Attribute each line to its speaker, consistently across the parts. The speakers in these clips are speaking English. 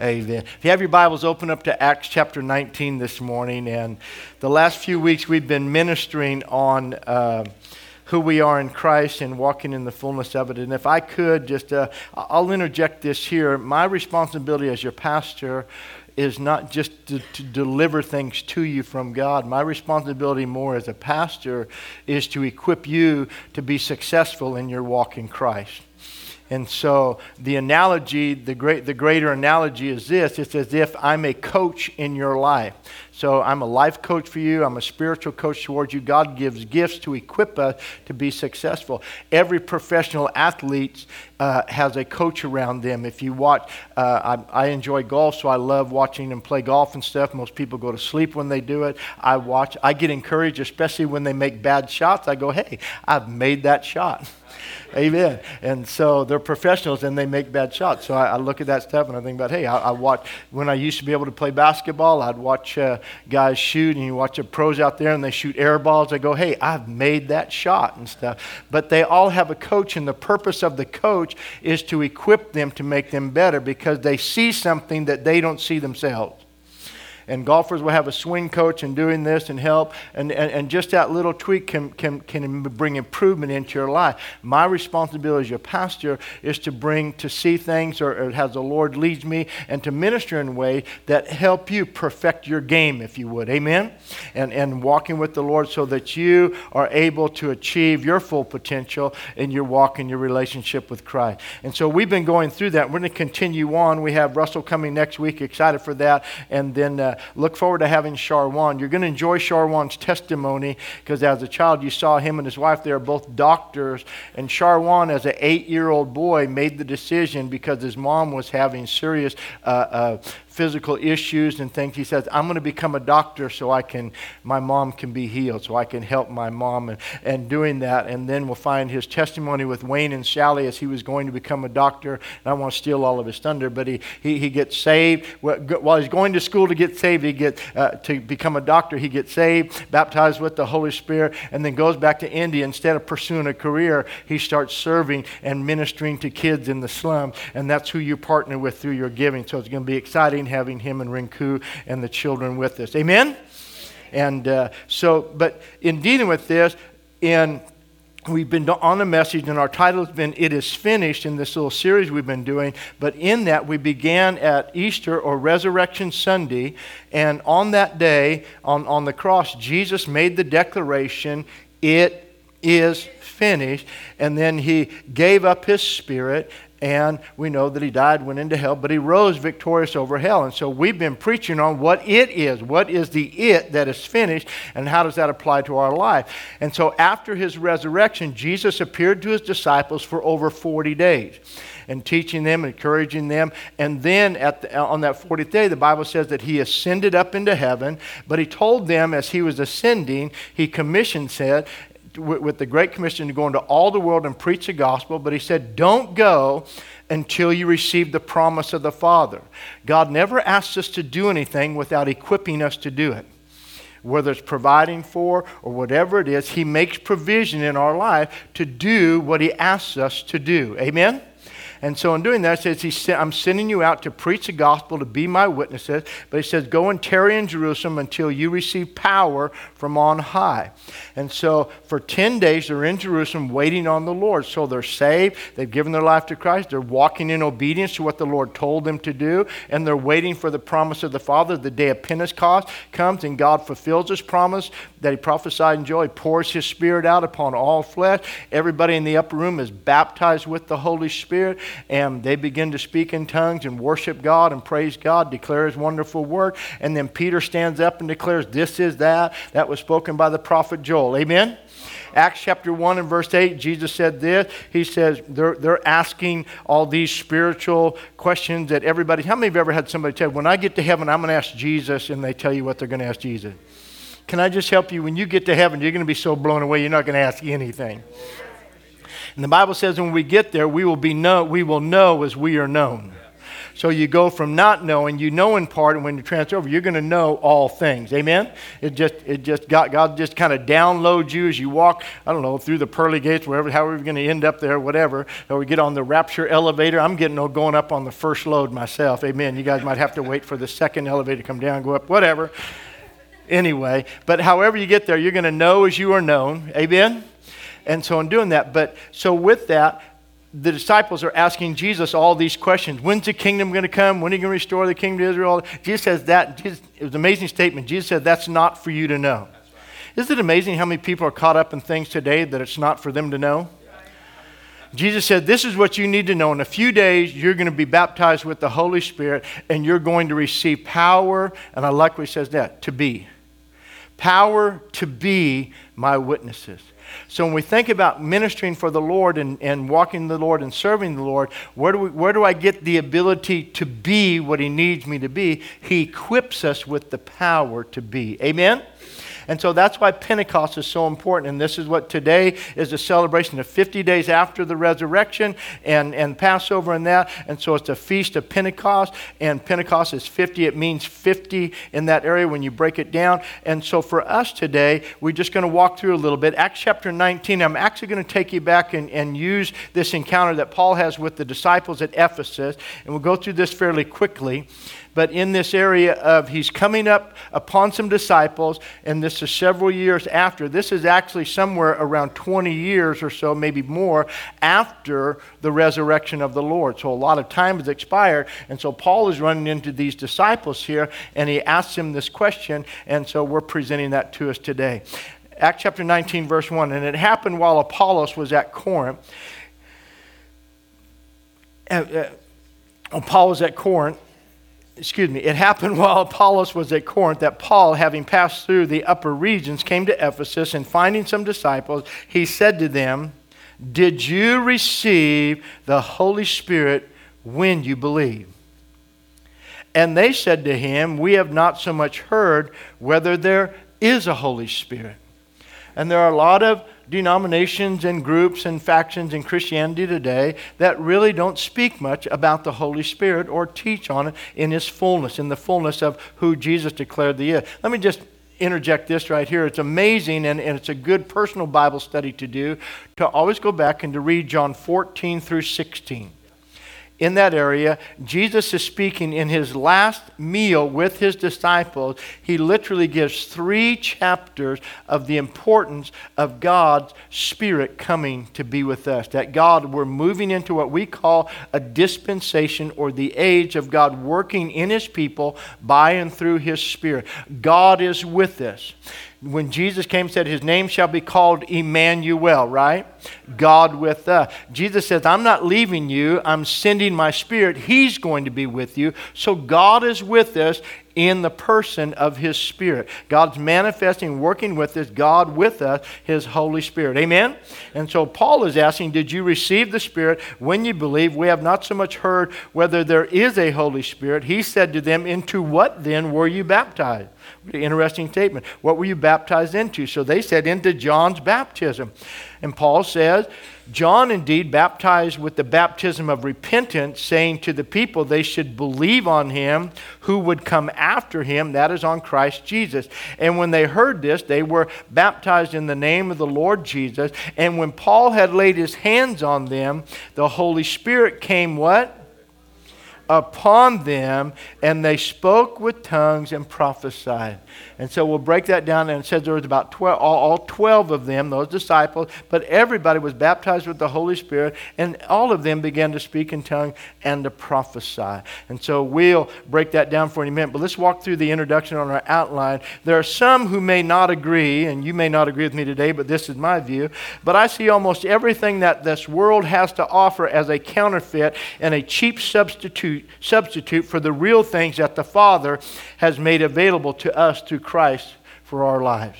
Speaker 1: Amen. If you have your Bibles, open up to Acts chapter 19 this morning. And the last few weeks we've been ministering on uh, who we are in Christ and walking in the fullness of it. And if I could just, uh, I'll interject this here. My responsibility as your pastor is not just to, to, deliver things to you from God. My responsibility more as a pastor is to equip you to be successful in your walk in Christ. And so the analogy, the, great, the greater analogy is this it's as if I'm a coach in your life. So I'm a life coach for you, I'm a spiritual coach towards you. God gives gifts to equip us to be successful. Every professional athlete uh, has a coach around them. If you watch, uh, I, I enjoy golf, so I love watching them play golf and stuff. Most people go to sleep when they do it. I watch, I get encouraged, especially when they make bad shots. I go, hey, I've made that shot. Amen. And so they're professionals and they make bad shots. So I, I look at that stuff and I think about, hey, I, I, watch, when I used to be able to play basketball, I'd watch uh, guys shoot and you watch the pros out there and they shoot air balls. I go, hey, I've made that shot and stuff. But they all have a coach and the purpose of the coach is to equip them to make them better because they see something that they don't see themselves and golfers will have a swing coach and doing this and help. And, and, and just that little tweak can, can, can bring improvement into your life. My responsibility as your pastor is to bring, to see things or, or as the Lord leads me and to minister in a way that help you perfect your game, if you would. Amen? And, and walking with the Lord so that you are able to achieve your full potential in your walk in your relationship with Christ. And so we've been going through that. We're going to continue on. We have Russell coming next week. Excited for that. And then uh, look forward to having Sharwan. You're going to enjoy Sharwan's testimony because as a child you saw him and his wife, they are both doctors. And Sharwan, as an eight year old boy, made the decision because his mom was having serious uh, uh, physical issues and things. He says, I'm going to become a doctor so I can, my mom can be healed, so I can help my mom and, and doing that. And then we'll find his testimony with Wayne and Sally as he was going to become a doctor. And I want to steal all of his thunder, but he, he, he gets saved. While he's going to school to get saved, he gets, uh, to become a doctor, he gets saved, baptized with the Holy Spirit, and then goes back to India. Instead of pursuing a career, he starts serving and ministering to kids in the slum. And that's who you partner with through your giving. So it's going to be exciting having him and Rinku and the children with us. Amen? And uh, so, but in dealing with this, in we've been on a message, and our title has been It is Finished in this little series we've been doing. But in that, we began at Easter or Resurrection Sunday. And on that day, on, on the cross, Jesus made the declaration, It is finished. And then he gave up his spirit and we know that he died, went into hell, but he rose victorious over hell. And so we've been preaching on what it is. What is the it that is finished, and how does that apply to our life? And so after his resurrection, Jesus appeared to his disciples for over 40 days and teaching them, encouraging them. And then the, on that 40th day, the Bible says that he ascended up into heaven, but he told them as he was ascending, he commissioned, said, with the Great Commission to go into all the world and preach the gospel, but he said, Don't go until you receive the promise of the Father. God never asks us to do anything without equipping us to do it. Whether it's providing for or whatever it is, He makes provision in our life to do what He asks us to do. Amen? And so in doing that, it says, I'm sending you out to preach the gospel, to be my witnesses. But he says, Go and tarry in Jerusalem until you receive power from on high. And so for 10 days, they're in Jerusalem waiting on the Lord. So they're saved. They've given their life to Christ. They're walking in obedience to what the Lord told them to do. And they're waiting for the promise of the Father. The day of Pentecost comes and God fulfills his promise that he prophesied in Joel. He pours his Spirit out upon all flesh. Everybody in the upper room is baptized with the Holy Spirit and they begin to speak in tongues and worship God and praise God, declare His wonderful work. And then Peter stands up and declares, This is that that was spoken by the prophet Joel. Amen? Acts chapter 1 and verse 8, Jesus said this. He says, they're, they're asking all these spiritual questions that everybody, how many you ever had somebody tell, when I get to heaven, I'm going to ask Jesus, and they tell you what they're going to ask Jesus? Can I just help you? When you get to heaven, you're going to be so blown away, you're not going to ask anything. And the Bible says when we get there, we will, be know, we will know as we are known. So you go from not knowing, you know in part, and when you transfer over, you're going to know all things. Amen? It just, it just got, God just kind of downloads you as you walk, I don't know, through the pearly gates, wherever, however you're going to end up there, whatever. Or we get on the rapture elevator. I'm getting going up on the first load myself. Amen. You guys might have to wait for the second elevator to come down, go up, whatever. Anyway, but however you get there, you're going to know as you are known. Amen? And so in doing that, but so with that, the disciples are asking Jesus all these questions. When's the kingdom going to come? When are you going to restore the kingdom to Israel? Jesus says that. Jesus, it was an amazing statement. Jesus said, That's not for you to know. Right. Isn't it amazing how many people are caught up in things today that it's not for them to know? Jesus said, This is what you need to know. In a few days, you're going to be baptized with the Holy Spirit and you're going to receive power. And I like what he says that to be. Power to be my witnesses. So when we think about ministering for the Lord and, and walking the Lord and serving the Lord, where do, we, where do I get the ability to be what He needs me to be? He equips us with the power to be. Amen? And so that's why Pentecost is so important. And this is what today is a celebration of 50 days after the resurrection and, and Passover and that. And so it's a feast of Pentecost. And Pentecost is 50. It means 50 in that area when you break it down. And so for us today, we're just going to walk through a little bit. Acts chapter 19, I'm actually going to take you back and, and use this encounter that Paul has with the disciples at Ephesus. And we'll go through this fairly quickly but in this area of he's coming up upon some disciples, and this is several years after. This is actually somewhere around 20 years or so, maybe more, after the resurrection of the Lord. So a lot of time has expired. And so Paul is running into these disciples here, and he asks them this question, and so we're presenting that to us today. Acts chapter 19, verse 1. And it happened while Apollos was at Corinth. Uh, uh, Paul was at Corinth excuse me, it happened while Apollos was at Corinth that Paul, having passed through the upper regions, came to Ephesus and finding some disciples, he said to them, Did you receive the Holy Spirit when you believed? And they said to him, We have not so much heard whether there is a Holy Spirit. And there are a lot of denominations and groups and factions in Christianity today that really don't speak much about the Holy Spirit or teach on it in its fullness, in the fullness of who Jesus declared the is. Let me just interject this right here. It's amazing and, and it's a good personal Bible study to do to always go back and to read John 14 through 16 in that area. Jesus is speaking in his last meal with his disciples. He literally gives three chapters of the importance of God's Spirit coming to be with us. That God, we're moving into what we call a dispensation or the age of God working in his people by and through his Spirit. God is with us when Jesus came said his name shall be called Emmanuel, right? God with us. Jesus says, I'm not leaving you, I'm sending my spirit. He's going to be with you. So God is with us in the person of his spirit. God's manifesting, working with us, God with us, his Holy Spirit. Amen? And so Paul is asking, Did you receive the Spirit when you believe? We have not so much heard whether there is a Holy Spirit. He said to them, Into what then were you baptized? Interesting statement. What were you baptized into? So they said, Into John's baptism. And Paul says, John indeed baptized with the baptism of repentance, saying to the people they should believe on him who would come after him, that is on Christ Jesus. And when they heard this, they were baptized in the name of the Lord Jesus. And when Paul had laid his hands on them, the Holy Spirit came what? Upon them, and they spoke with tongues and prophesied. And so we'll break that down, and it says there was about 12, all, all 12 of them, those disciples, but everybody was baptized with the Holy Spirit, and all of them began to speak in tongues and to prophesy. And so we'll break that down for you in a minute, but let's walk through the introduction on our outline. There are some who may not agree, and you may not agree with me today, but this is my view. But I see almost everything that this world has to offer as a counterfeit and a cheap substitute, substitute for the real things that the Father has made available to us through Christ for our lives.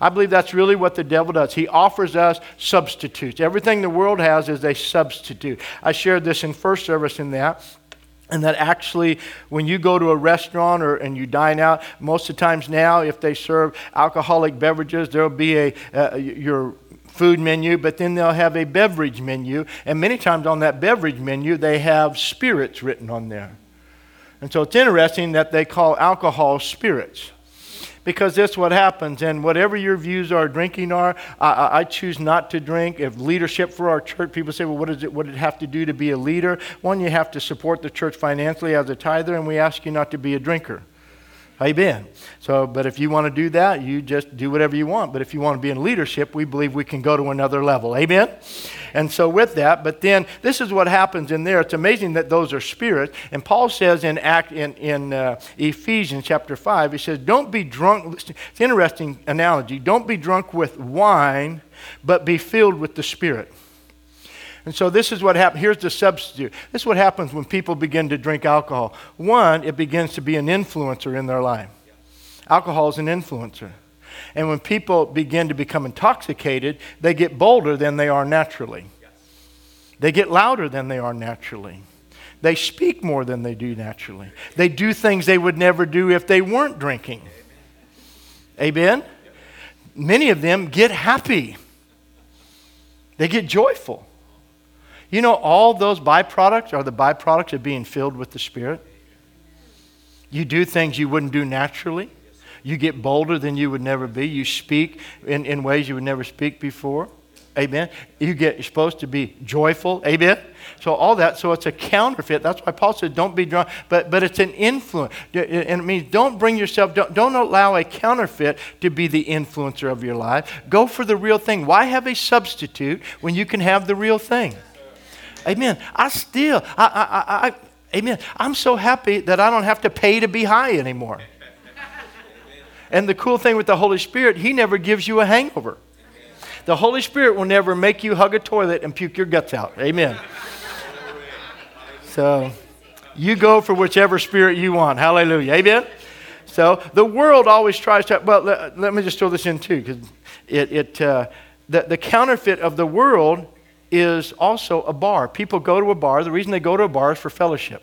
Speaker 1: I believe that's really what the devil does. He offers us substitutes. Everything the world has is a substitute. I shared this in first service in that. And that actually, when you go to a restaurant or and you dine out, most of the times now, if they serve alcoholic beverages, there'll be a uh, your food menu, but then they'll have a beverage menu. And many times on that beverage menu, they have spirits written on there. And so it's interesting that they call alcohol spirits because that's what happens. And whatever your views are, drinking are, I, I, choose not to drink. If leadership for our church, people say, well, what, is it, what does it have to do to be a leader? One, you have to support the church financially as a tither, and we ask you not to be a drinker. Amen. So, but if you want to do that, you just do whatever you want. But if you want to be in leadership, we believe we can go to another level. Amen. And so with that, but then this is what happens in there. It's amazing that those are spirits. And Paul says in Act in in uh, Ephesians chapter five, he says, "Don't be drunk." It's an interesting analogy. Don't be drunk with wine, but be filled with the Spirit. And so this is what happens. Here's the substitute. This is what happens when people begin to drink alcohol. One, it begins to be an influencer in their life. Alcohol is an influencer. And when people begin to become intoxicated, they get bolder than they are naturally. They get louder than they are naturally. They speak more than they do naturally. They do things they would never do if they weren't drinking. Amen? Many of them get happy, they get joyful. You know, all those byproducts are the byproducts of being filled with the Spirit. You do things you wouldn't do naturally. You get bolder than you would never be. You speak in, in ways you would never speak before. Amen. You get you're supposed to be joyful. Amen. So all that. So it's a counterfeit. That's why Paul said, "Don't be drunk." But but it's an influence, and it means don't bring yourself. Don't don't allow a counterfeit to be the influencer of your life. Go for the real thing. Why have a substitute when you can have the real thing? Amen. I still, I, I, I, amen. I'm so happy that I don't have to pay to be high anymore. And the cool thing with the Holy Spirit, He never gives you a hangover. The Holy Spirit will never make you hug a toilet and puke your guts out. Amen. So you go for whichever spirit you want. Hallelujah. Amen. So the world always tries to, well, let, let me just throw this in too, because it, it uh, the, the counterfeit of the world is also a bar. People go to a bar. The reason they go to a bar is for fellowship.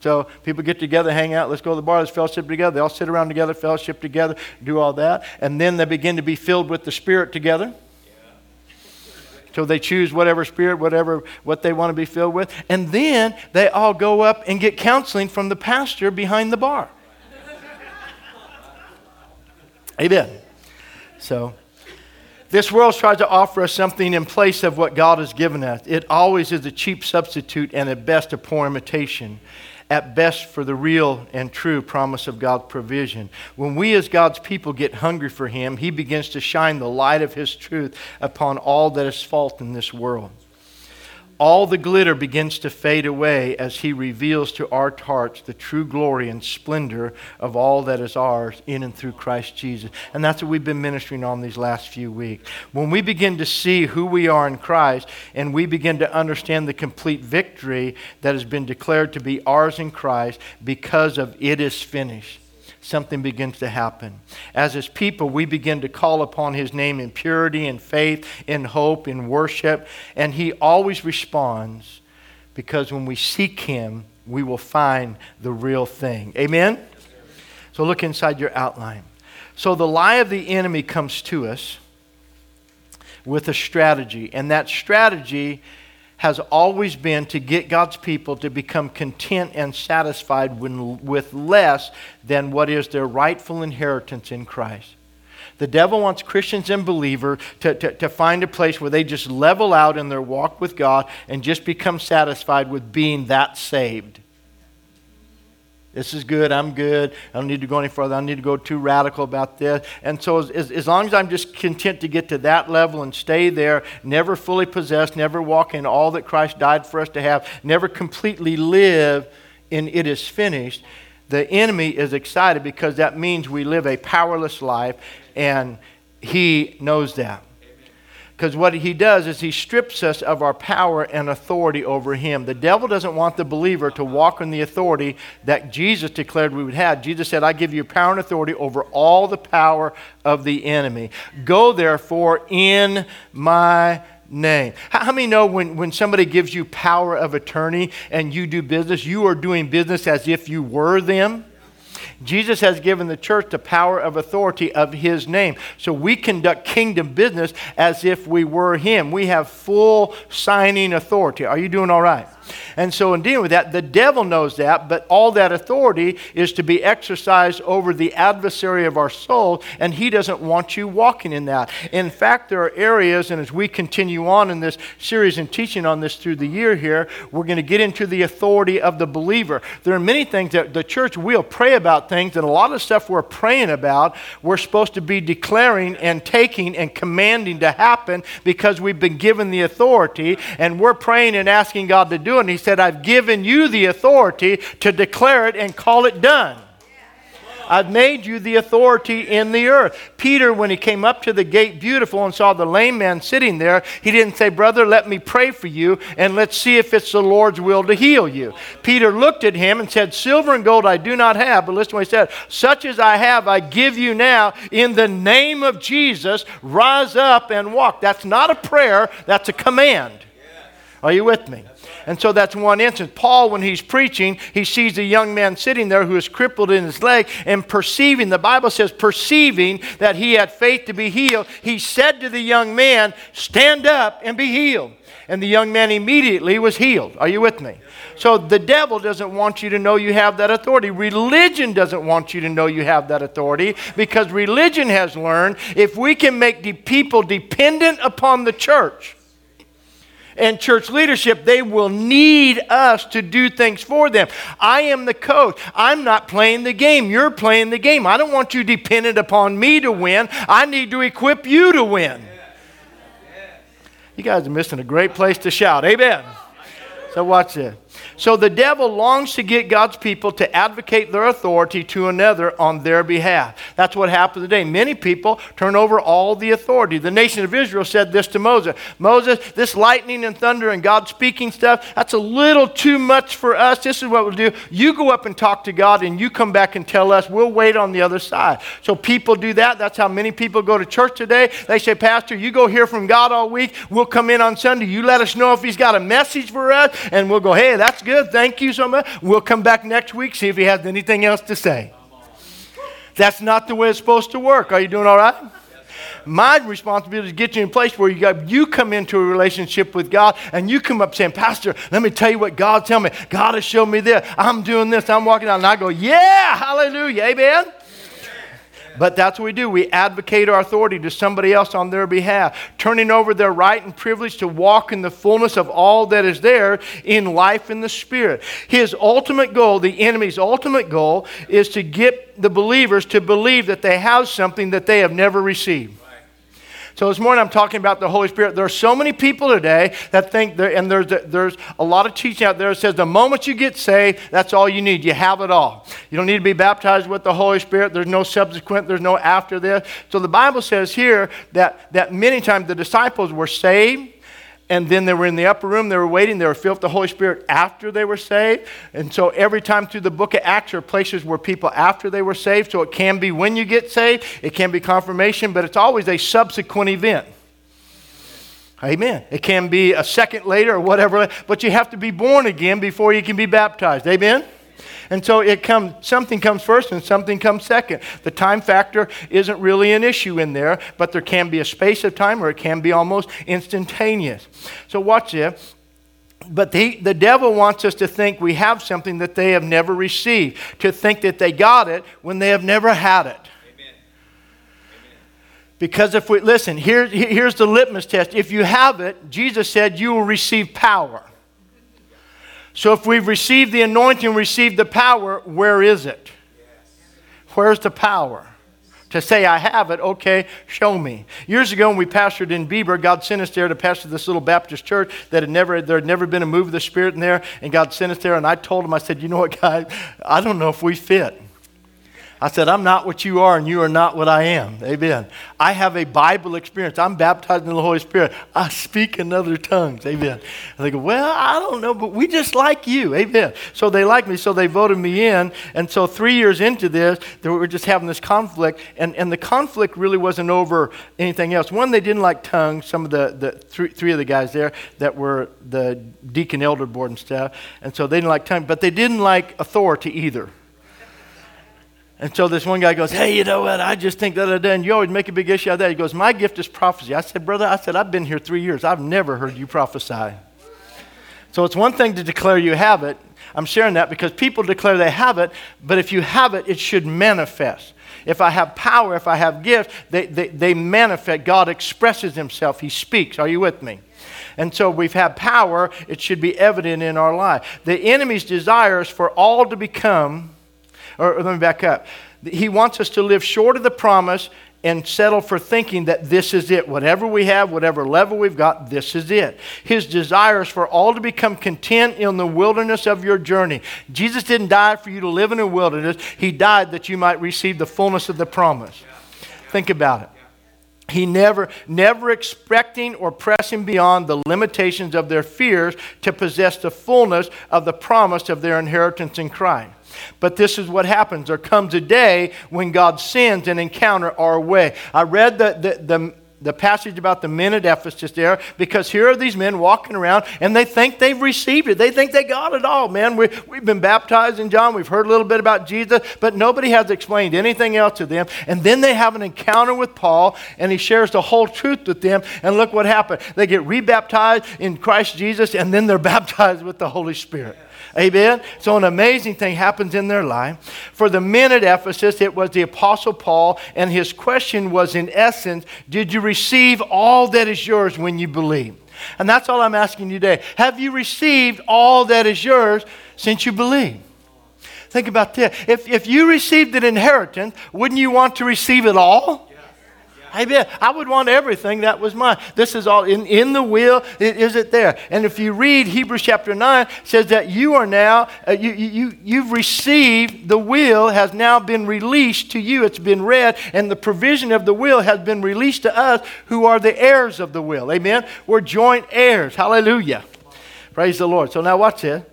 Speaker 1: So people get together, hang out, let's go to the bar, let's fellowship together. They all sit around together, fellowship together, do all that. And then they begin to be filled with the Spirit together. So they choose whatever spirit, whatever what they want to be filled with. And then they all go up and get counseling from the pastor behind the bar. Amen. So this world tries to offer us something in place of what God has given us. It always is a cheap substitute and at best a poor imitation. At best, for the real and true promise of God's provision. When we, as God's people, get hungry for Him, He begins to shine the light of His truth upon all that is false in this world all the glitter begins to fade away as he reveals to our hearts the true glory and splendor of all that is ours in and through Christ Jesus. And that's what we've been ministering on these last few weeks. When we begin to see who we are in Christ and we begin to understand the complete victory that has been declared to be ours in Christ because of it is finished something begins to happen. As his people, we begin to call upon his name in purity, in faith, in hope, in worship, and he always responds because when we seek him, we will find the real thing. Amen? So look inside your outline. So the lie of the enemy comes to us with a strategy, and that strategy has always been to get God's people to become content and satisfied when, with less than what is their rightful inheritance in Christ. The devil wants Christians and believers to, to, to, find a place where they just level out in their walk with God and just become satisfied with being that saved. This is good. I'm good. I don't need to go any further. I don't need to go too radical about this. And so, as, as, as, long as I'm just content to get to that level and stay there, never fully possessed, never walk in all that Christ died for us to have, never completely live in it is finished, the enemy is excited because that means we live a powerless life, and he knows that. Because what he does is he strips us of our power and authority over him. The devil doesn't want the believer to walk in the authority that Jesus declared we would have. Jesus said, I give you power and authority over all the power of the enemy. Go therefore in my name. How many know when, when somebody gives you power of attorney and you do business, you are doing business as if you were them? Jesus has given the church the power of authority of his name. So we conduct kingdom business as if we were him. We have full signing authority. Are you doing all right? And so, in dealing with that, the devil knows that, but all that authority is to be exercised over the adversary of our soul, and he doesn't want you walking in that. In fact, there are areas, and as we continue on in this series and teaching on this through the year here, we're going to get into the authority of the believer. There are many things that the church will pray about things, and a lot of stuff we're praying about, we're supposed to be declaring and taking and commanding to happen because we've been given the authority, and we're praying and asking God to do it. And He said, I've given you the authority to declare it and call it done. I've made you the authority in the earth. Peter, when he came up to the gate beautiful and saw the lame man sitting there, he didn't say, Brother, let me pray for you and let's see if it's the Lord's will to heal you. Peter looked at him and said, Silver and gold I do not have, but listen to what he said, Such as I have, I give you now in the name of Jesus. Rise up and walk. That's not a prayer, that's a command. Are you with me? And so that's one instance. Paul, when he's preaching, he sees a young man sitting there who is crippled in his leg and perceiving, the Bible says, perceiving that he had faith to be healed, he said to the young man, Stand up and be healed. And the young man immediately was healed. Are you with me? So the devil doesn't want you to know you have that authority. Religion doesn't want you to know you have that authority because religion has learned if we can make people dependent upon the church, and church leadership, they will need us to do things for them. I am the coach. I'm not playing the game. You're playing the game. I don't want you dependent upon me to win. I need to equip you to win. You guys are missing a great place to shout. Amen. So watch this. So the devil longs to get God's people to advocate their authority to another on their behalf. That's what happened today. Many people turn over all the authority. The nation of Israel said this to Moses Moses, this lightning and thunder and God speaking stuff, that's a little too much for us. This is what we'll do. You go up and talk to God and you come back and tell us. We'll wait on the other side. So people do that. That's how many people go to church today. They say, Pastor, you go hear from God all week. We'll come in on Sunday. You let us know if He's got a message for us, and we'll go, hey, that's good good. Thank you so much. We'll come back next week, see if he has anything else to say. That's not the way it's supposed to work. Are you doing all right? My responsibility is to get you in a place where you, got, you come into a relationship with God and you come up saying, Pastor, let me tell you what God tell me. God has shown me this. I'm doing this. I'm walking out. And I go, Yeah, hallelujah. Amen. But that's what we do. We advocate our authority to somebody else on their behalf, turning over their right and privilege to walk in the fullness of all that is there in life in the Spirit. His ultimate goal, the enemy's ultimate goal, is to get the believers to believe that they have something that they have never received. So this morning I'm talking about the Holy Spirit. There are so many people today that think, and there's, there's a lot of teaching out there that says the moment you get saved, that's all you need. You have it all. You don't need to be baptized with the Holy Spirit. There's no subsequent, there's no after this. So the Bible says here that, that many times the disciples were saved and then they were in the upper room, they were waiting, they were filled with the Holy Spirit after they were saved. And so every time through the book of Acts are places where people after they were saved. So it can be when you get saved, it can be confirmation, but it's always a subsequent event. Amen. It can be a second later or whatever, but you have to be born again before you can be baptized. Amen. And so it comes, something comes first and something comes second. The time factor isn't really an issue in there, but there can be a space of time or it can be almost instantaneous. So watch this. But the, the devil wants us to think we have something that they have never received, to think that they got it when they have never had it. Because if we, listen, here, here's the litmus test. If you have it, Jesus said you will receive power. So if we've received the anointing, received the power, where is it? Where's the power? To say, I have it, okay, show me. Years ago, when we pastored in Bieber, God sent us there to pastor this little Baptist church that had never, there had never been a move of the Spirit in there. And God sent us there, and I told him, I said, You know what, God, I don't know if we fit. I said, I'm not what you are, and you are not what I am. Amen. I have a Bible experience. I'm baptized in the Holy Spirit. I speak in other tongues. Amen. And they go, Well, I don't know, but we just like you. Amen. So they like me, so they voted me in. And so three years into this, they were just having this conflict. And, and the conflict really wasn't over anything else. One, they didn't like tongues, some of the, the three, three of the guys there that were the deacon elder board and stuff. And so they didn't like tongues, but they didn't like authority either. And so this one guy goes, Hey, you know what? I just think that done. You always make a big issue out of that. He goes, My gift is prophecy. I said, Brother, I said, I've been here three years. I've never heard you prophesy. So it's one thing to declare you have it. I'm sharing that because people declare they have it, but if you have it, it should manifest. If I have power, if I have gifts, they, they, they manifest. God expresses himself, he speaks. Are you with me? And so we've had power, it should be evident in our life. The enemy's desire is for all to become, or, let me back up. He wants us to live short of the promise and settle for thinking that this is it. Whatever we have, whatever level we've got, this is it. His desire is for all to become content in the wilderness of your journey. Jesus didn't die for you to live in a wilderness, He died that you might receive the fullness of the promise. Think about it. He never, never expecting or pressing beyond the limitations of their fears to possess the fullness of the promise of their inheritance in Christ. But this is what happens. There comes a day when God sends an encounter our way. I read the, the, the, the passage about the men at Ephesus there because here are these men walking around and they think they've received it. They think they got it all, man. We, we've been baptized in John. We've heard a little bit about Jesus, but nobody has explained anything else to them. And then they have an encounter with Paul and he shares the whole truth with them. And look what happened. They get rebaptized in Christ Jesus and then they're baptized with the Holy Spirit. Amen? So, an amazing thing happens in their life. For the men at Ephesus, it was the Apostle Paul, and his question was, in essence, Did you receive all that is yours when you believe? And that's all I'm asking you today. Have you received all that is yours since you believe? Think about this. If, if you received an inheritance, wouldn't you want to receive it all? Amen. I would want everything that was mine. This is all in, in the will. It, is it there? And if you read Hebrews chapter 9, says that you are now, uh, you, you, you've received, the will has now been released to you. It's been read, and the provision of the will has been released to us who are the heirs of the will. Amen. We're joint heirs. Hallelujah. Praise the Lord. So now watch this.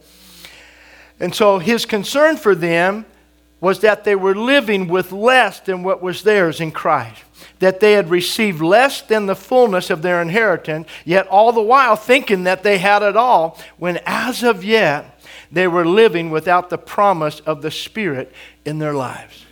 Speaker 1: And so his concern for them was that they were living with less than what was theirs in Christ that they had received less than the fullness of their inheritance, yet all the while thinking that they had it all, when as of yet they were living without the promise of the Spirit in their lives.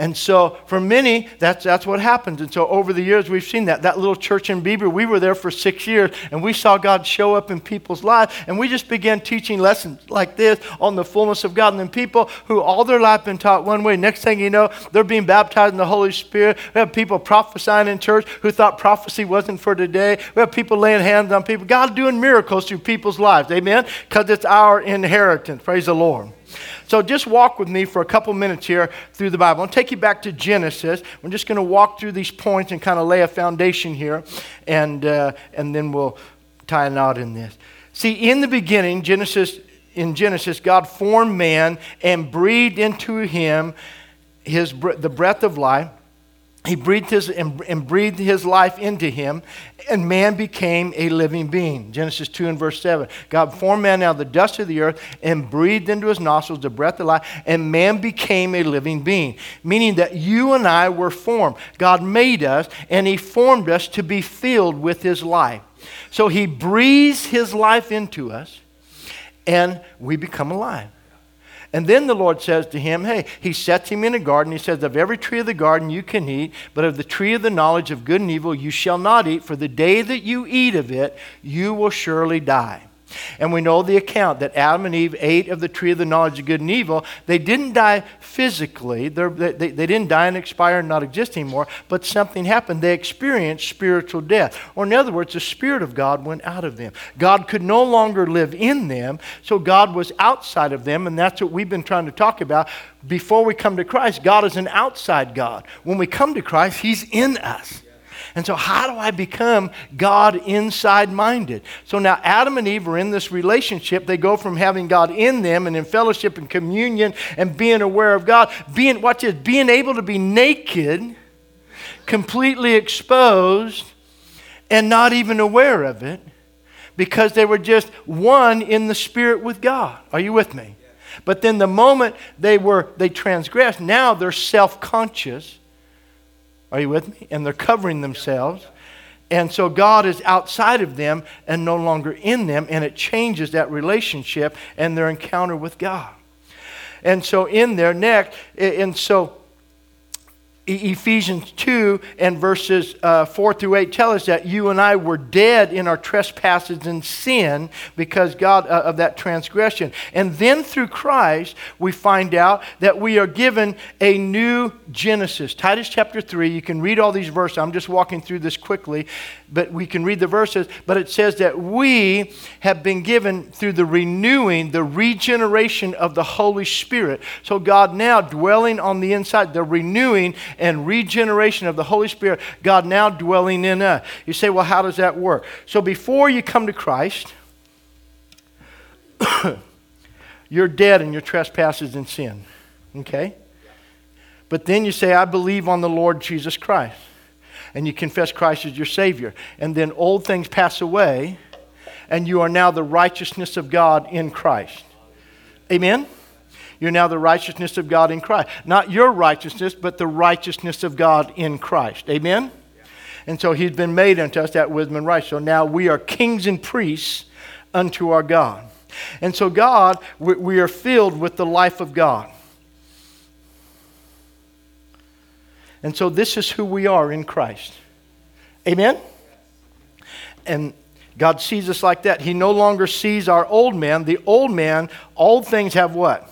Speaker 1: And so, for many, that's, that's what happens. And so, over the years, we've seen that. That little church in Beaver, we were there for six years, and we saw God show up in people's lives. And we just began teaching lessons like this on the fullness of God. And then people who all their life been taught one way, next thing you know, they're being baptized in the Holy Spirit. We have people prophesying in church who thought prophecy wasn't for today. We have people laying hands on people. God doing miracles through people's lives. Amen? Because it's our inheritance. Praise the Lord. So just walk with me for a couple minutes here through the Bible. I'll take you back to Genesis. We're just going to walk through these points and kind of lay a foundation here, and, uh, and then we'll tie a knot in this. See, in the beginning, Genesis, in Genesis, God formed man and breathed into him his, the breath of life he breathed his and, and, breathed his life into him, and man became a living being. Genesis 2 and verse 7. God formed man out of the dust of the earth and breathed into his nostrils the breath of life, and man became a living being. Meaning that you and I were formed. God made us, and he formed us to be filled with his life. So he breathes his life into us, and we become alive. And then the Lord says to him, Hey, he sets him in a garden. He says, Of every tree of the garden you can eat, but of the tree of the knowledge of good and evil you shall not eat, for the day that you eat of it, you will surely die. And we know the account that Adam and Eve ate of the tree of the knowledge of good and evil. They didn't die physically, they, they, they didn't die and expire and not exist anymore, but something happened. They experienced spiritual death. Or, in other words, the Spirit of God went out of them. God could no longer live in them, so God was outside of them, and that's what we've been trying to talk about. Before we come to Christ, God is an outside God. When we come to Christ, He's in us. And so, how do I become God inside minded? So now Adam and Eve are in this relationship. They go from having God in them and in fellowship and communion and being aware of God, being, watch this, being able to be naked, completely exposed, and not even aware of it because they were just one in the spirit with God. Are you with me? But then the moment they were they transgressed, now they're self-conscious are you with me? And they're covering themselves. And so God is outside of them and no longer in them, and it changes that relationship and their encounter with God. And so in there, next, and so Ephesians 2 and verses uh, 4 through 8 tell us that you and I were dead in our trespasses and sin because God uh, of that transgression. And then through Christ, we find out that we are given a new Genesis. Titus chapter 3, you can read all these verses. I'm just walking through this quickly, but we can read the verses. But it says that we have been given through the renewing, the regeneration of the Holy Spirit. So God now dwelling on the inside, the renewing and regeneration of the Holy Spirit, God now dwelling in us. You say, well, how does that work? So before you come to Christ, you're dead in your trespasses and sin. Okay? But then you say, I believe on the Lord Jesus Christ. And you confess Christ as your Savior. And then old things pass away, and you are now the righteousness of God in Christ. Amen? You're now the righteousness of God in Christ. Not your righteousness, but the righteousness of God in Christ. Amen? And so he's been made unto us that wisdom and right. So now we are kings and priests unto our God. And so, God, we are filled with the life of God. And so, this is who we are in Christ. Amen? And God sees us like that. He no longer sees our old man. The old man, old things have what?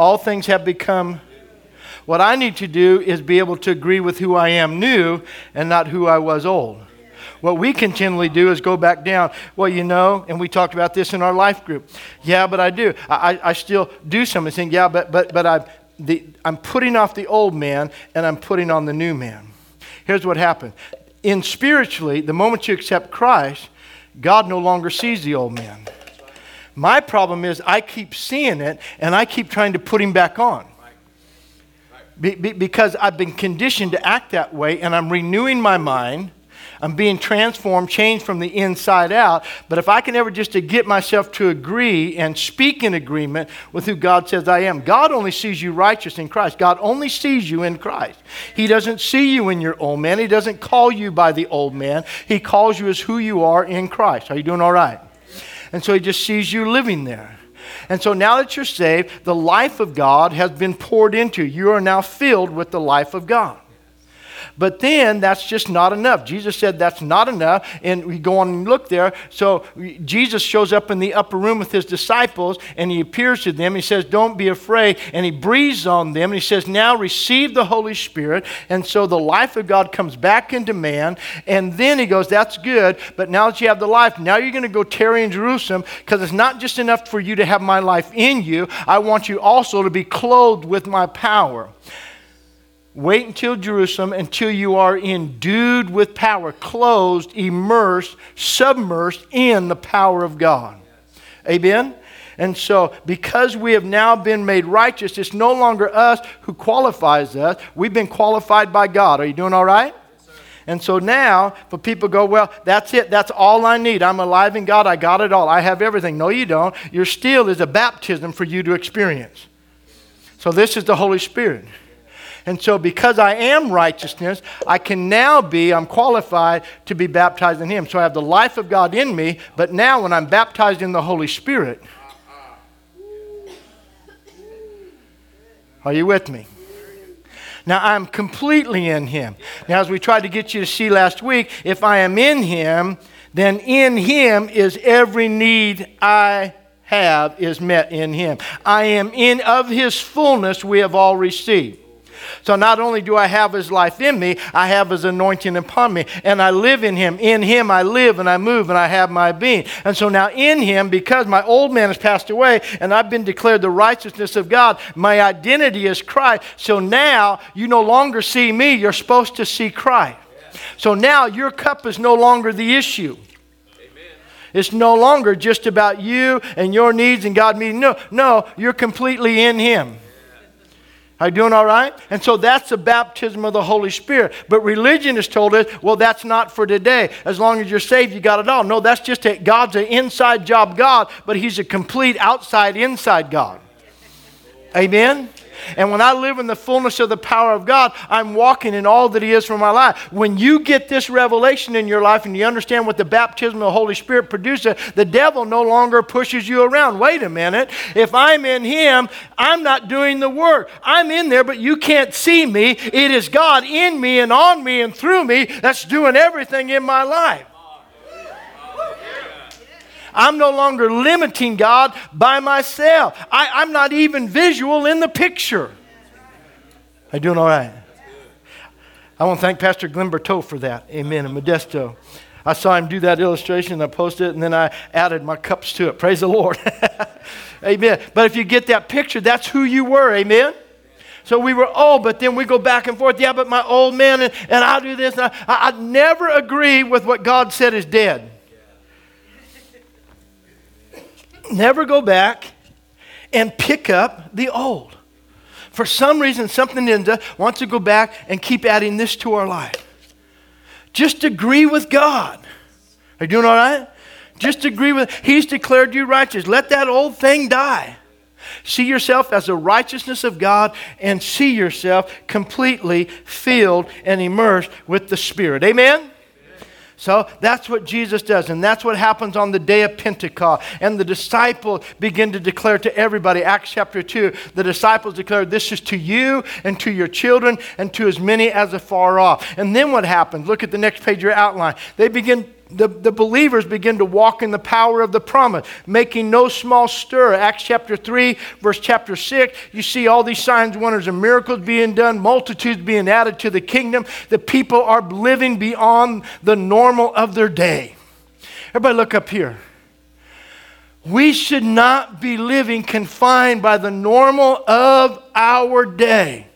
Speaker 1: All things have become. What I need to do is be able to agree with who I am new and not who I was old. What we continually do is go back down. Well, you know, and we talked about this in our life group. Yeah, but I do. I, I still do something. Saying, yeah, but but but I, the, I'm putting off the old man and I'm putting on the new man. Here's what happened. In spiritually, the moment you accept Christ, God no longer sees the old man. My problem is I keep seeing it and I keep trying to put him back on. Be, be, because I've been conditioned to act that way and I'm renewing my mind. I'm being transformed, changed from the inside out. But if I can ever just to get myself to agree and speak in agreement with who God says I am, God only sees you righteous in Christ. God only sees you in Christ. He doesn't see you in your old man. He doesn't call you by the old man. He calls you as who you are in Christ. Are you doing all right? And so he just sees you living there. And so now that you're saved, the life of God has been poured into you. You are now filled with the life of God. But then that's just not enough. Jesus said that's not enough. And we go on and look there. So Jesus shows up in the upper room with his disciples and he appears to them. He says, Don't be afraid. And he breathes on them and he says, Now receive the Holy Spirit. And so the life of God comes back into man. And then he goes, That's good. But now that you have the life, now you're going to go tarry in Jerusalem because it's not just enough for you to have my life in you. I want you also to be clothed with my power. Wait until Jerusalem until you are endued with power, closed, immersed, submersed in the power of God. Amen? And so, because we have now been made righteous, it's no longer us who qualifies us. We've been qualified by God. Are you doing all right? And so now, for people go, well, that's it. That's all I need. I'm alive in God. I got it all. I have everything. No, you don't. Your still is a baptism for you to experience. So this is the Holy Spirit. And so, because I am righteousness, I can now be, I'm qualified to be baptized in Him. So I have the life of God in me, but now when I'm baptized in the Holy Spirit, are you with me? Now I'm completely in Him. Now, as we tried to get you to see last week, if I am in Him, then in Him is every need I have is met in Him. I am in of His fullness we have all received. So not only do I have his life in me, I have his anointing upon me, and I live in him. In him I live and I move and I have my being. And so now in him, because my old man has passed away and I've been declared the righteousness of God, my identity is Christ. So now you no longer see me, you're supposed to see Christ. So now your cup is no longer the issue. It's no longer just about you and your needs and God meeting. No, no, you're completely in Him. Are you doing all right? And so that's the baptism of the Holy Spirit. But religion has told us, well, that's not for today. As long as you're saved, you got it all. No, that's just a, God's an inside job God, but He's a complete outside inside God. Amen? And when I live in the fullness of the power of God, I'm walking in all that He is for my life. When you get this revelation in your life and you understand what the baptism of the Holy Spirit produces, the devil no longer pushes you around. Wait a minute. If I'm in Him, I'm not doing the work. I'm in there, but you can't see me. It is God in me and on me and through me that's doing everything in my life. I'm no longer limiting God by myself. I, am not even visual in the picture. I doing all right? I want to thank Pastor Glenn Bertot for that. Amen. And Modesto. I saw him do that illustration. And I posted it, and then I added my cups to it. Praise the Lord. Amen. But if you get that picture, that's who you were. Amen. So we were old, but then we go back and forth. Yeah, but my old man, and, and I'll do this. I, I never agree with what God said is dead. Never go back and pick up the old. For some reason, something in us wants to go back and keep adding this to our life. Just agree with God. Are you doing all right? Just agree with, He's declared you righteous. Let that old thing die. See yourself as the righteousness of God and see yourself completely filled and immersed with the Spirit. Amen? So that's what Jesus does. And that's what happens on the day of Pentecost. And the disciples begin to declare to everybody, Acts chapter 2, the disciples declare, This is to you and to your children and to as many as are far off. And then what happens? Look at the next page of your outline. They begin the, the believers begin to walk in the power of the promise, making no small stir. Acts chapter 3, verse chapter 6, you see all these signs, wonders, and miracles being done, multitudes being added to the kingdom. The people are living beyond the normal of their day. Everybody, look up here. We should not be living confined by the normal of our day.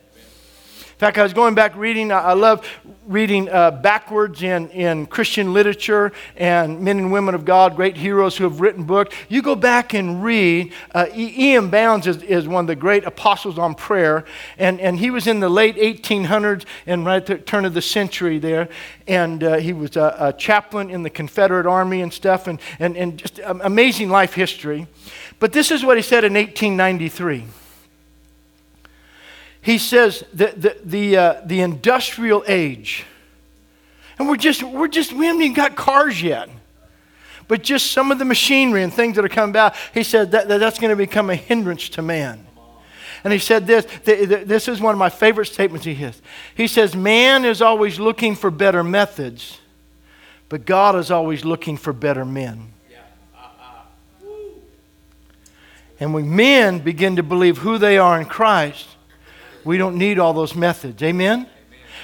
Speaker 1: In fact, I was going back reading, I love reading uh, backwards in, in Christian literature and men and women of God, great heroes who have written books. You go back and read. Uh, E.M. Bounds is, is one of the great apostles on prayer, and, and he was in the late 1800s and right at the turn of the century there. And uh, he was a, a, chaplain in the Confederate Army and stuff, and, and, and just amazing life history. But this is what he said in 1893 he says that the, the, uh, the industrial age, and we're just, we're just, we haven't even got cars yet. But just some of the machinery and things that are coming about, he said that, that that's going to become a hindrance to man. And he said this, this is one of my favorite statements he has. He says, Man is always looking for better methods, but God is always looking for better men. And when men begin to believe who they are in Christ, we don't need all those methods. Amen?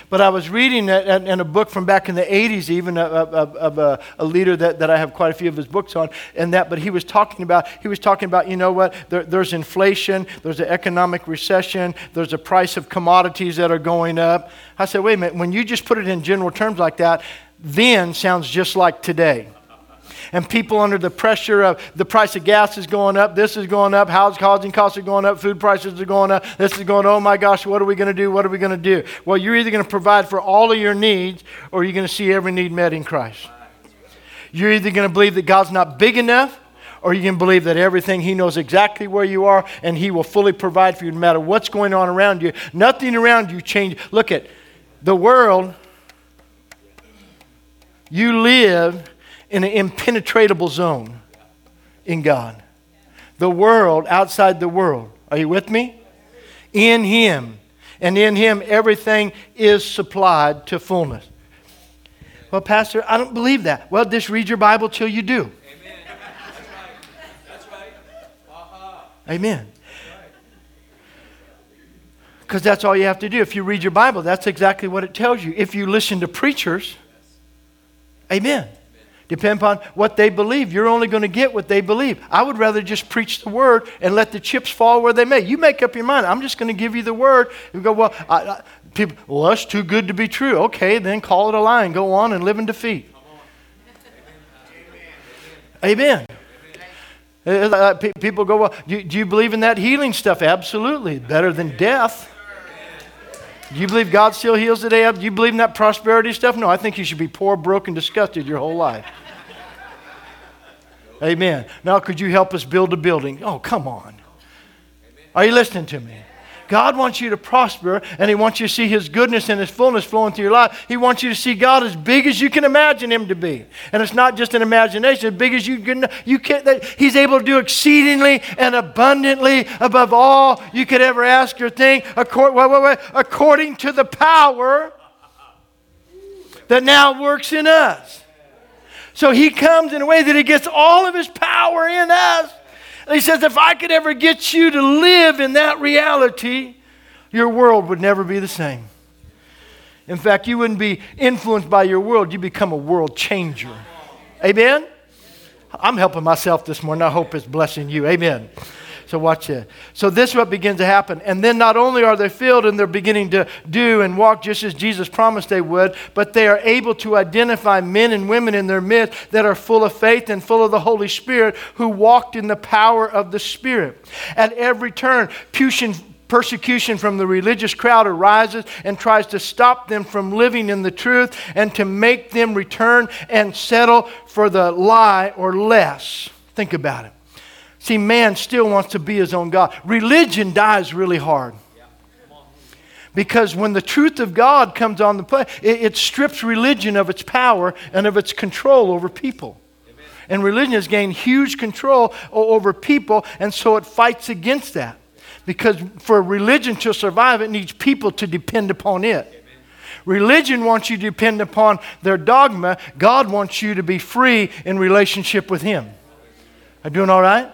Speaker 1: But I was reading in a book from back in the 80s, even uh, uh, of, a, uh, a, leader that, that I have quite a few of his books on, and that, but he was talking about, he was talking about, you know what, there, there's inflation, there's an economic recession, there's a price of commodities that are going up. I said, wait a minute, when you just put it in general terms like that, then sounds just like today and people under the pressure of the price of gas is going up, this is going up, housing costs are going up, food prices are going up, this is going, oh my gosh, what are we going to do? What are we going to do? Well, you're either going to provide for all of your needs or you're going to see every need met in Christ. You're either going to believe that God's not big enough or you can believe that everything He knows exactly where you are and He will fully provide for you no matter what's going on around you. Nothing around you change. Look at the world. You live in an impenetrable zone in God. The world outside the world. Are you with me? In Him. And in Him, everything is supplied to fullness. Well, Pastor, I don't believe that. Well, just read your Bible till you do. Amen. Amen. Because that's all you have to do. If you read your Bible, that's exactly what it tells you. If you listen to preachers, amen depend upon what they believe. You're only going to get what they believe. I would rather just preach the word and let the chips fall where they may. You make up your mind. I'm just going to give you the word. You go, well, I, I, people, well, that's too good to be true. Okay, then call it a lie and go on and live in defeat. Amen. Uh, uh people go, well, do, do you believe in that healing stuff? Absolutely. Better than death. Do you believe God still heals today? Do you believe in that prosperity stuff? No, I think you should be poor, broken, disgusted your whole life. Amen. Now, could you help us build a building? Oh, come on. Are you listening to me? God wants you to prosper and He wants you to see His goodness and His fullness flowing through your life. He wants you to see God as big as you can imagine Him to be. And it's not just an imagination, as big as you can. You can that He's able to do exceedingly and abundantly above all you could ever ask or think, according, wait, wait, wait, according to the power that now works in us. So He comes in a way that He gets all of His power in us and he says, if I could ever get you to live in that reality, your world would never be the same. In fact, you wouldn't be influenced by your world, you become a world changer. Amen? I'm helping myself this morning. I hope it's blessing you. Amen. So watch it. So this is what begins to happen. And then not only are they filled and they're beginning to do and walk just as Jesus promised they would, but they are able to identify men and women in their midst that are full of faith and full of the Holy Spirit who walked in the power of the Spirit. At every turn, persecution from the religious crowd arises and tries to stop them from living in the truth and to make them return and settle for the lie or less. Think about it. See, man still wants to be his own God. Religion dies really hard. Because when the truth of God comes on the play, it, it strips religion of its power and of its control over people. Amen. And religion has gained huge control over people, and so it fights against that. Because for religion to survive, it needs people to depend upon it. Amen. Religion wants you to depend upon their dogma. God wants you to be free in relationship with Him. Are you doing all right?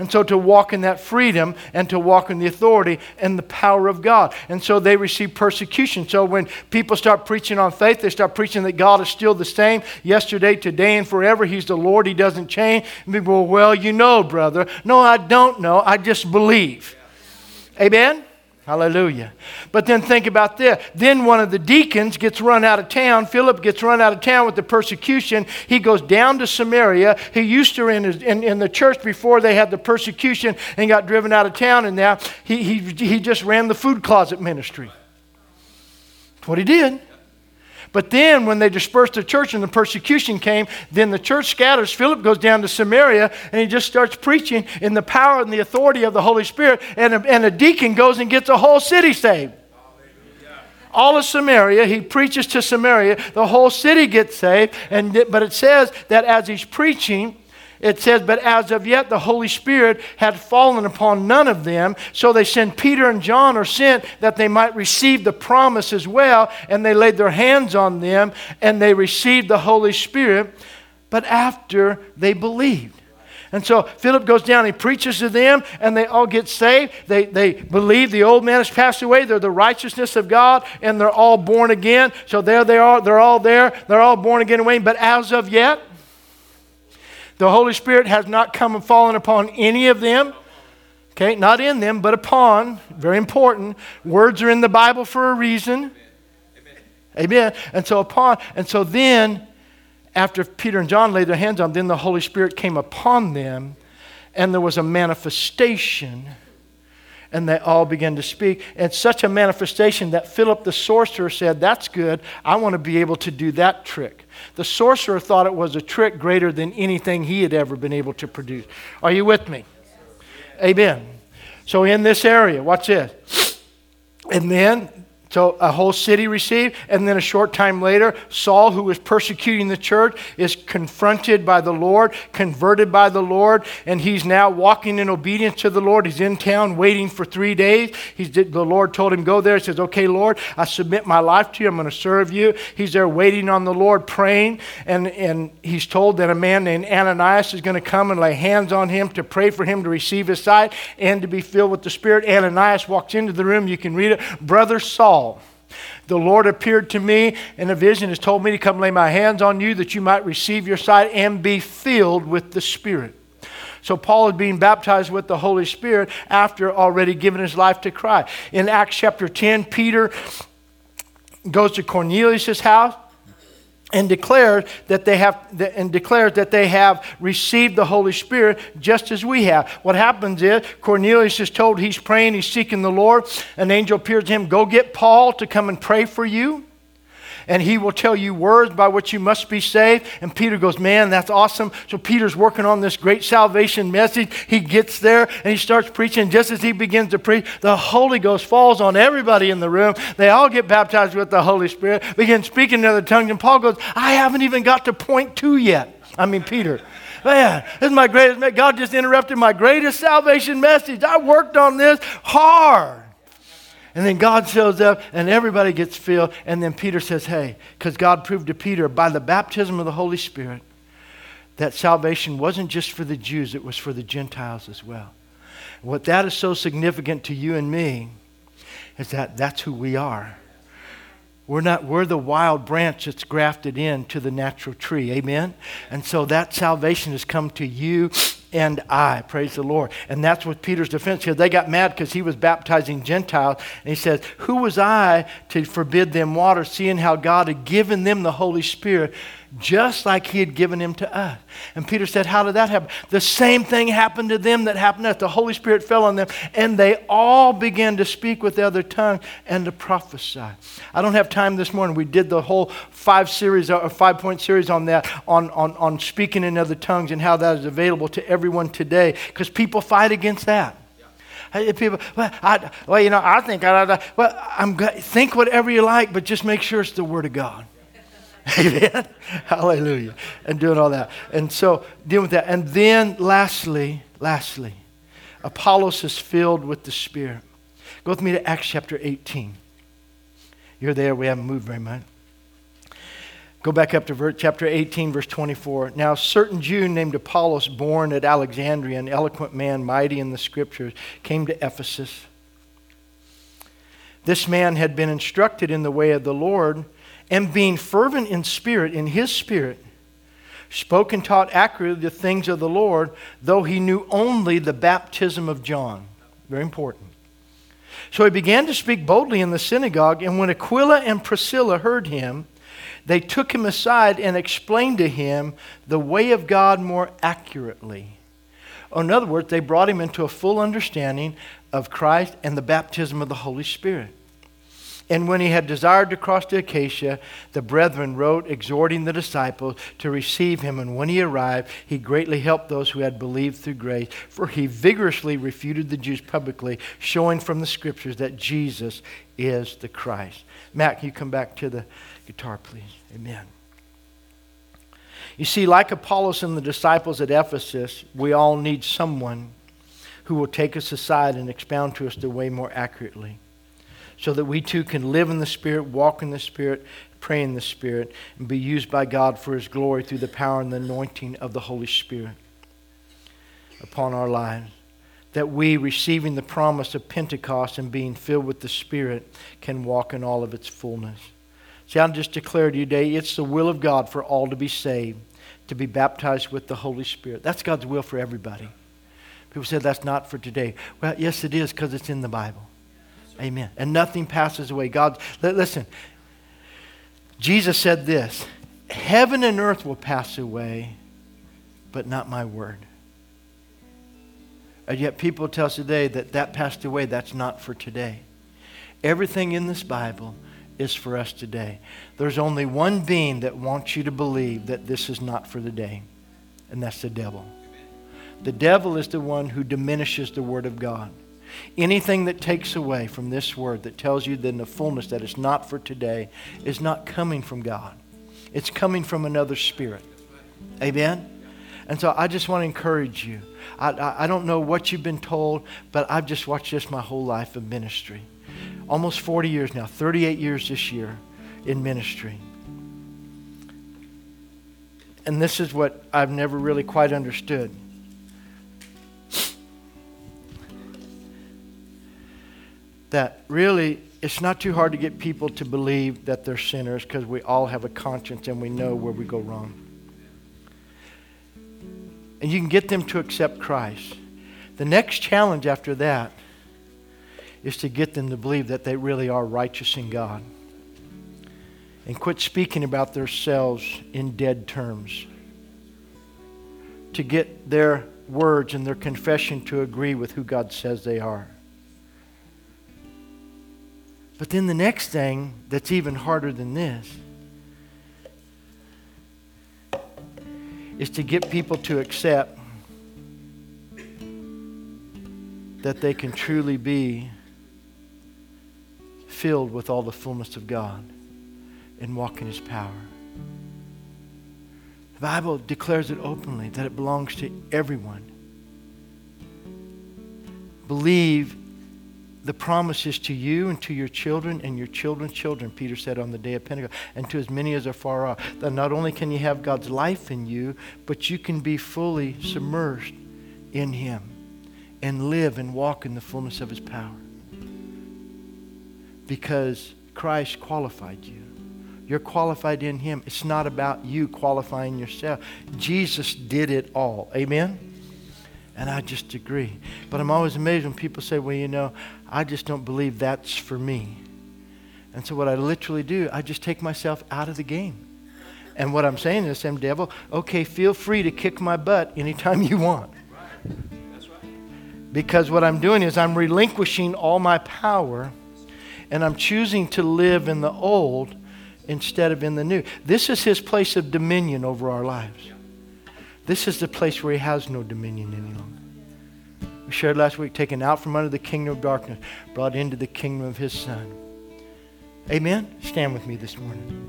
Speaker 1: And so to walk in that freedom and to walk in the authority and the power of God. And so they receive persecution. So when people start preaching on faith, they start preaching that God is still the same yesterday, today, and forever. He's the Lord. He doesn't change. And people, well, you know, brother. No, I don't know. I just believe. Amen? Hallelujah. But then think about this. Then one of the deacons gets run out of town. Philip gets run out of town with the persecution. He goes down to Samaria. He used to in, in, in the church before they had the persecution and got driven out of town. And now he, he, he just ran the food closet ministry. That's what he did. But then, when they dispersed the church and the persecution came, then the church scatters. Philip goes down to Samaria and he just starts preaching in the power and the authority of the Holy Spirit. And a, and a deacon goes and gets a whole city saved. All of Samaria, he preaches to Samaria. The whole city gets saved. And, but it says that as he's preaching, it says, But as of yet the Holy Spirit had fallen upon none of them. So they sent Peter and John are sent that they might receive the promise as well. And they laid their hands on them and they received the Holy Spirit. But after they believed. And so Philip goes down, he preaches to them, and they all get saved. They, they believe the old man has passed away. They're the righteousness of God, and they're all born again. So there they are. They're all there. They're all born again and waiting. But as of yet, the Holy Spirit has not come and fallen upon any of them. Okay, not in them, but upon. Very important. Words are in the Bible for a reason. Amen. And so upon, and so then, after Peter and John laid their hands on, them, then the Holy Spirit came upon them, and there was a manifestation and they all began to speak. And such a manifestation that Philip the sorcerer said, That's good. I want to be able to do that trick. The sorcerer thought it was a trick greater than anything he had ever been able to produce. Are you with me? Amen. So, in this area, watch this. And then so a whole city received, and then a short time later, Saul, who was persecuting the church, is confronted by the Lord, converted by the Lord, and he's now walking in obedience to the Lord. He's in town waiting for three days. He's, the Lord told him, Go there. He says, Okay, Lord, I submit my life to you. I'm going to serve you. He's there waiting on the Lord, praying, and, and he's told that a man named Ananias is going to come and lay hands on him to pray for him to receive his sight and to be filled with the Spirit. Ananias walks into the room. You can read it. Brother Saul the Lord appeared to me in a vision, has told me to come lay my hands on you that you might receive your sight and be filled with the Spirit. So Paul is being baptized with the Holy Spirit after already giving his life to Christ. In Acts chapter 10, Peter goes to Cornelius' house and declares that they have and declares that they have received the Holy Spirit just as we have. What happens is Cornelius is told he's praying, he's seeking the Lord. An angel appears to him, go get Paul to come and pray for you. And he will tell you words by which you must be saved. And Peter goes, Man, that's awesome. So Peter's working on this great salvation message. He gets there and he starts preaching. Just as he begins to preach, the Holy Ghost falls on everybody in the room. They all get baptized with the Holy Spirit, begin speaking in other tongues. And Paul goes, I haven't even got to point two yet. I mean, Peter. Man, this is my greatest. God just interrupted my greatest salvation message. I worked on this hard. And then God shows up and everybody gets filled. And then Peter says, Hey, because God proved to Peter by the baptism of the Holy Spirit that salvation wasn't just for the Jews, it was for the Gentiles as well. What that is so significant to you and me is that that's who we are. We're not, we're the wild branch that's grafted into the natural tree. Amen? And so that salvation has come to you and I. Praise the Lord. And that's what Peter's defense here. They got mad because he was baptizing Gentiles. And he says, Who was I to forbid them water, seeing how God had given them the Holy Spirit? Just like he had given him to us. And Peter said, How did that happen? The same thing happened to them that happened to us. The Holy Spirit fell on them, and they all began to speak with other tongues and to prophesy. I don't have time this morning. We did the whole five series, or uh, five point series on that, on, on, on speaking in other tongues and how that is available to everyone today, because people fight against that. People, well, I, well, you know, I think I, well, I'm think whatever you like, but just make sure it's the Word of God. Amen. Hallelujah. And doing all that. And so dealing with that. And then lastly, lastly, Apollos is filled with the Spirit. Go with me to Acts chapter 18. You're there, we haven't moved very much. Go back up to chapter 18, verse 24. Now, a certain Jew named Apollos, born at Alexandria, an eloquent man, mighty in the scriptures, came to Ephesus. This man had been instructed in the way of the Lord and being fervent in spirit, in his spirit, spoke and taught accurately the things of the Lord, though he knew only the baptism of John. Very important. So he began to speak boldly in the synagogue, and when Aquila and Priscilla heard him, they took him aside and explained to him the way of God more accurately. In other words, they brought him into a full understanding of Christ and the baptism of the Holy Spirit. And when he had desired to cross to Achaia, the brethren wrote, exhorting the disciples to receive him. And when he arrived, he greatly helped those who had believed through grace, for he vigorously refuted the Jews publicly, showing from the scriptures that Jesus is the Christ. Matt, can you come back to the guitar, please? Amen. You see, like Apollos and the disciples at Ephesus, we all need someone who will take us aside and expound to us the way more accurately so that we too can live in the Spirit, walk in the Spirit, pray in the Spirit, and be used by God for His glory through the power and the anointing of the Holy Spirit upon our lives. That we, receiving the promise of Pentecost and being filled with the Spirit, can walk in all of its fullness. See, I just declare to you today it's the will of God for all to be saved, to be baptized with the Holy Spirit. That's God's will for everybody. People said that's not for today. Well, yes, it is because it's in the Bible. Amen. And nothing passes away. God, listen, Jesus said this Heaven and earth will pass away, but not my word. And yet people tell us today that that passed away, that's not for today. Everything in this Bible is for us today. There's only one being that wants you to believe that this is not for the day, and that's the devil. The devil is the one who diminishes the Word of God. Anything that takes away from this word that tells you that in the fullness that it's not for today is not coming from God. It's coming from another spirit. Amen? And so I just want to encourage you. I, I, I, don't know what you've been told, but I've just watched this my whole life of ministry. Almost 40 years now, 38 years this year in ministry. And this is what I've never really quite understood. That really it's not too hard to get people to believe that they're sinners because we all have a conscience and we know where we go wrong. And you can get them to accept Christ. The next challenge after that is to get them to believe that they really are righteous in God and quit speaking about themselves in dead terms. To get their words and their confession to agree with who God says they are. But then the next thing that's even harder than this is to get people to accept that they can truly be filled with all the fullness of God and walk in His power. The Bible declares it openly that it belongs to everyone. Believe the promises to you and to your children and your children's children, Peter said on the day of Pentecost, and to as many as are far off. That not only can you have God's life in you, but you can be fully submerged in Him and live and walk in the fullness of His power. Because Christ qualified you. You're qualified in Him. It's not about you qualifying yourself. Jesus did it all. Amen? And I just agree. But I'm always amazed when people say, well, you know, I just don't believe that's for me. And so what I literally do, I just take myself out of the game. And what I'm saying is, Sam devil, okay, feel free to kick my butt anytime you want. Because what I'm doing is I'm relinquishing all my power and I'm choosing to live in the old instead of in the new. This is his place of dominion over our lives. This is the place where he has no dominion any longer. We shared last week, taken out from under the kingdom of darkness, brought into the kingdom of his son. Amen? Stand with me this morning.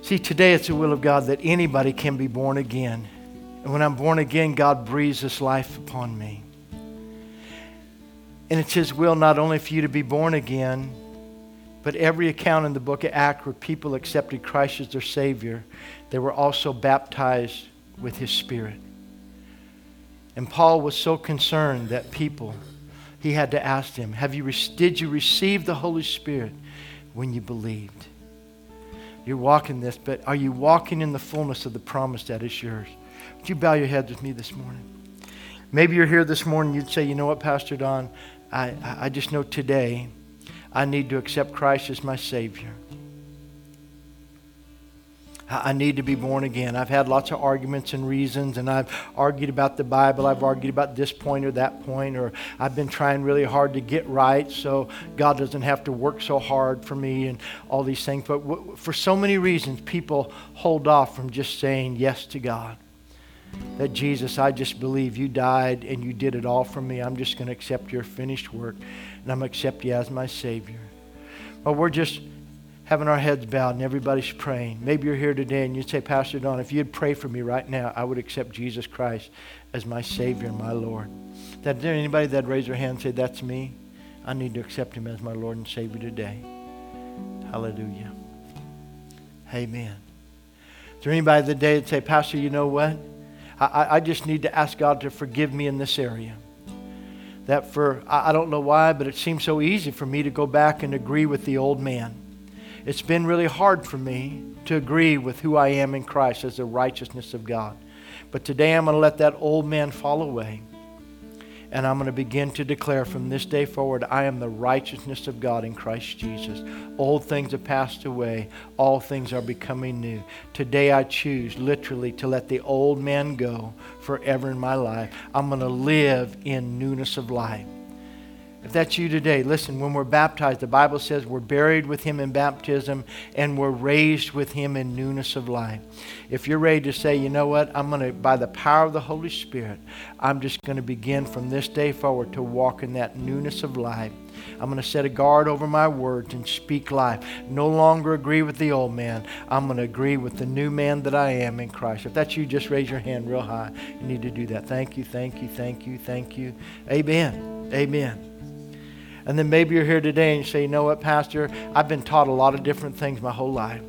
Speaker 1: See, today it's the will of God that anybody can be born again. And when I'm born again, God breathes this life upon me. And it's His will not only for you to be born again, but every account in the book of Acts where people accepted Christ as their Savior, they were also baptized with His Spirit. And Paul was so concerned that people, he had to ask them, Have you, Did you receive the Holy Spirit when you believed? You're walking this, but are you walking in the fullness of the promise that is yours? Would you bow your heads with me this morning? Maybe you're here this morning, you'd say, You know what, Pastor Don? I, I just know today I need to accept Christ as my Savior. I need to be born again. I've had lots of arguments and reasons, and I've argued about the Bible. I've argued about this point or that point, or I've been trying really hard to get right so God doesn't have to work so hard for me and all these things. But for so many reasons, people hold off from just saying yes to God. That Jesus, I just believe you died and you did it all for me. I'm just going to accept your finished work and I'm going to accept you as my Savior. Well, we're just having our heads bowed and everybody's praying. Maybe you're here today and you'd say, Pastor Don, if you'd pray for me right now, I would accept Jesus Christ as my Savior and my Lord. That there anybody that'd raise their hand and say, That's me? I need to accept him as my Lord and Savior today. Hallelujah. Amen. Is there anybody today that say, Pastor, you know what? I, I just need to ask God to forgive me in this area that for, I don't know why, but it seems so easy for me to go back and agree with the old man. It's been really hard for me to agree with who I am in Christ as the righteousness of God. But today I'm going to let that old man fall away. And I'm going to begin to declare from this day forward, I am the righteousness of God in Christ Jesus. Old things have passed away, all things are becoming new. Today I choose literally to let the old man go forever in my life. I'm going to live in newness of life. If that's you today, listen, when we're baptized, the Bible says we're buried with him in baptism and we're raised with him in newness of life. If you're ready to say, you know what, I'm going to, by the power of the Holy Spirit, I'm just going to begin from this day forward to walk in that newness of life. I'm going to set a guard over my words and speak life. No longer agree with the old man. I'm going to agree with the new man that I am in Christ. If that's you, just raise your hand real high. You need to do that. Thank you, thank you, thank you, thank you. Amen. Amen. And then maybe you're here today and you say, you know what, Pastor? I've been taught a lot of different things my whole life.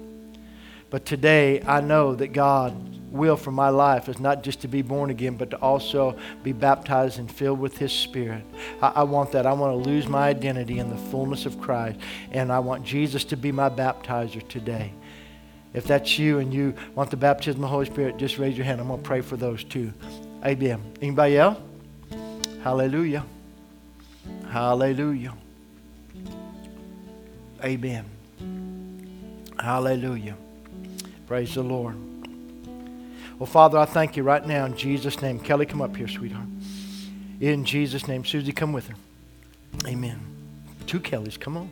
Speaker 1: But today I know that God will for my life is not just to be born again, but to also be baptized and filled with His Spirit. I, I, want that. I want to lose my identity in the fullness of Christ. And I want Jesus to be my baptizer today. If that's you and you want the baptism of the Holy Spirit, just raise your hand. I'm going to pray for those too. Amen. Anybody else? Hallelujah. Hallelujah. Amen. Hallelujah. Praise the Lord. Well, Father, I thank you right now in Jesus' name. Kelly, come up here, sweetheart. In Jesus' name. Susie, come with her. Amen. Two Kellys, come on.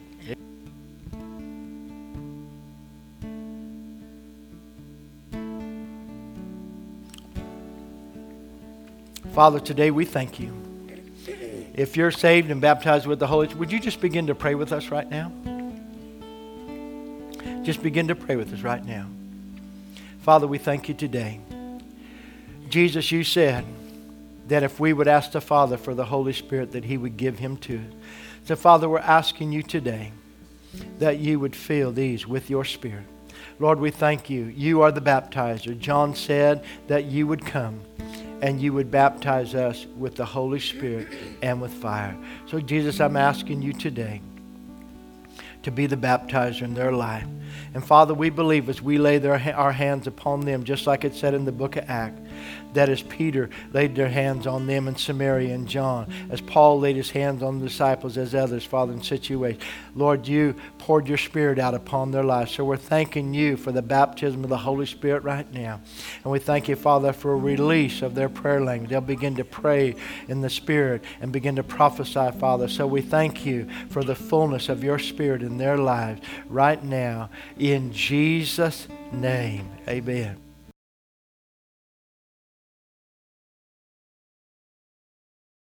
Speaker 1: Father, today we thank you. If you're saved and baptized with the Holy Spirit, would you just begin to pray with us right now? Just begin to pray with us right now. Father, we thank you today. Jesus, you said that if we would ask the Father for the Holy Spirit, that he would give him to us. So, Father, we're asking you today that you would fill these with your Spirit. Lord, we thank you. You are the baptizer. John said that you would come and you would baptize us with the Holy Spirit and with fire. So, Jesus, I'm asking you today to be the baptizer in their life. And Father, we believe as we lay their, our hands upon them, just like it said in the book of Acts, that as Peter laid their hands on them in Samaria and John, as Paul laid his hands on the disciples, as others, Father, in situations. Lord, you poured your Spirit out upon their lives. So we're thanking you for the baptism of the Holy Spirit right now. And we thank you, Father, for a release of their prayer language. They'll begin to pray in the Spirit and begin to prophesy, Father. So we thank you for the fullness of your Spirit in their lives right now. In Jesus' name, amen.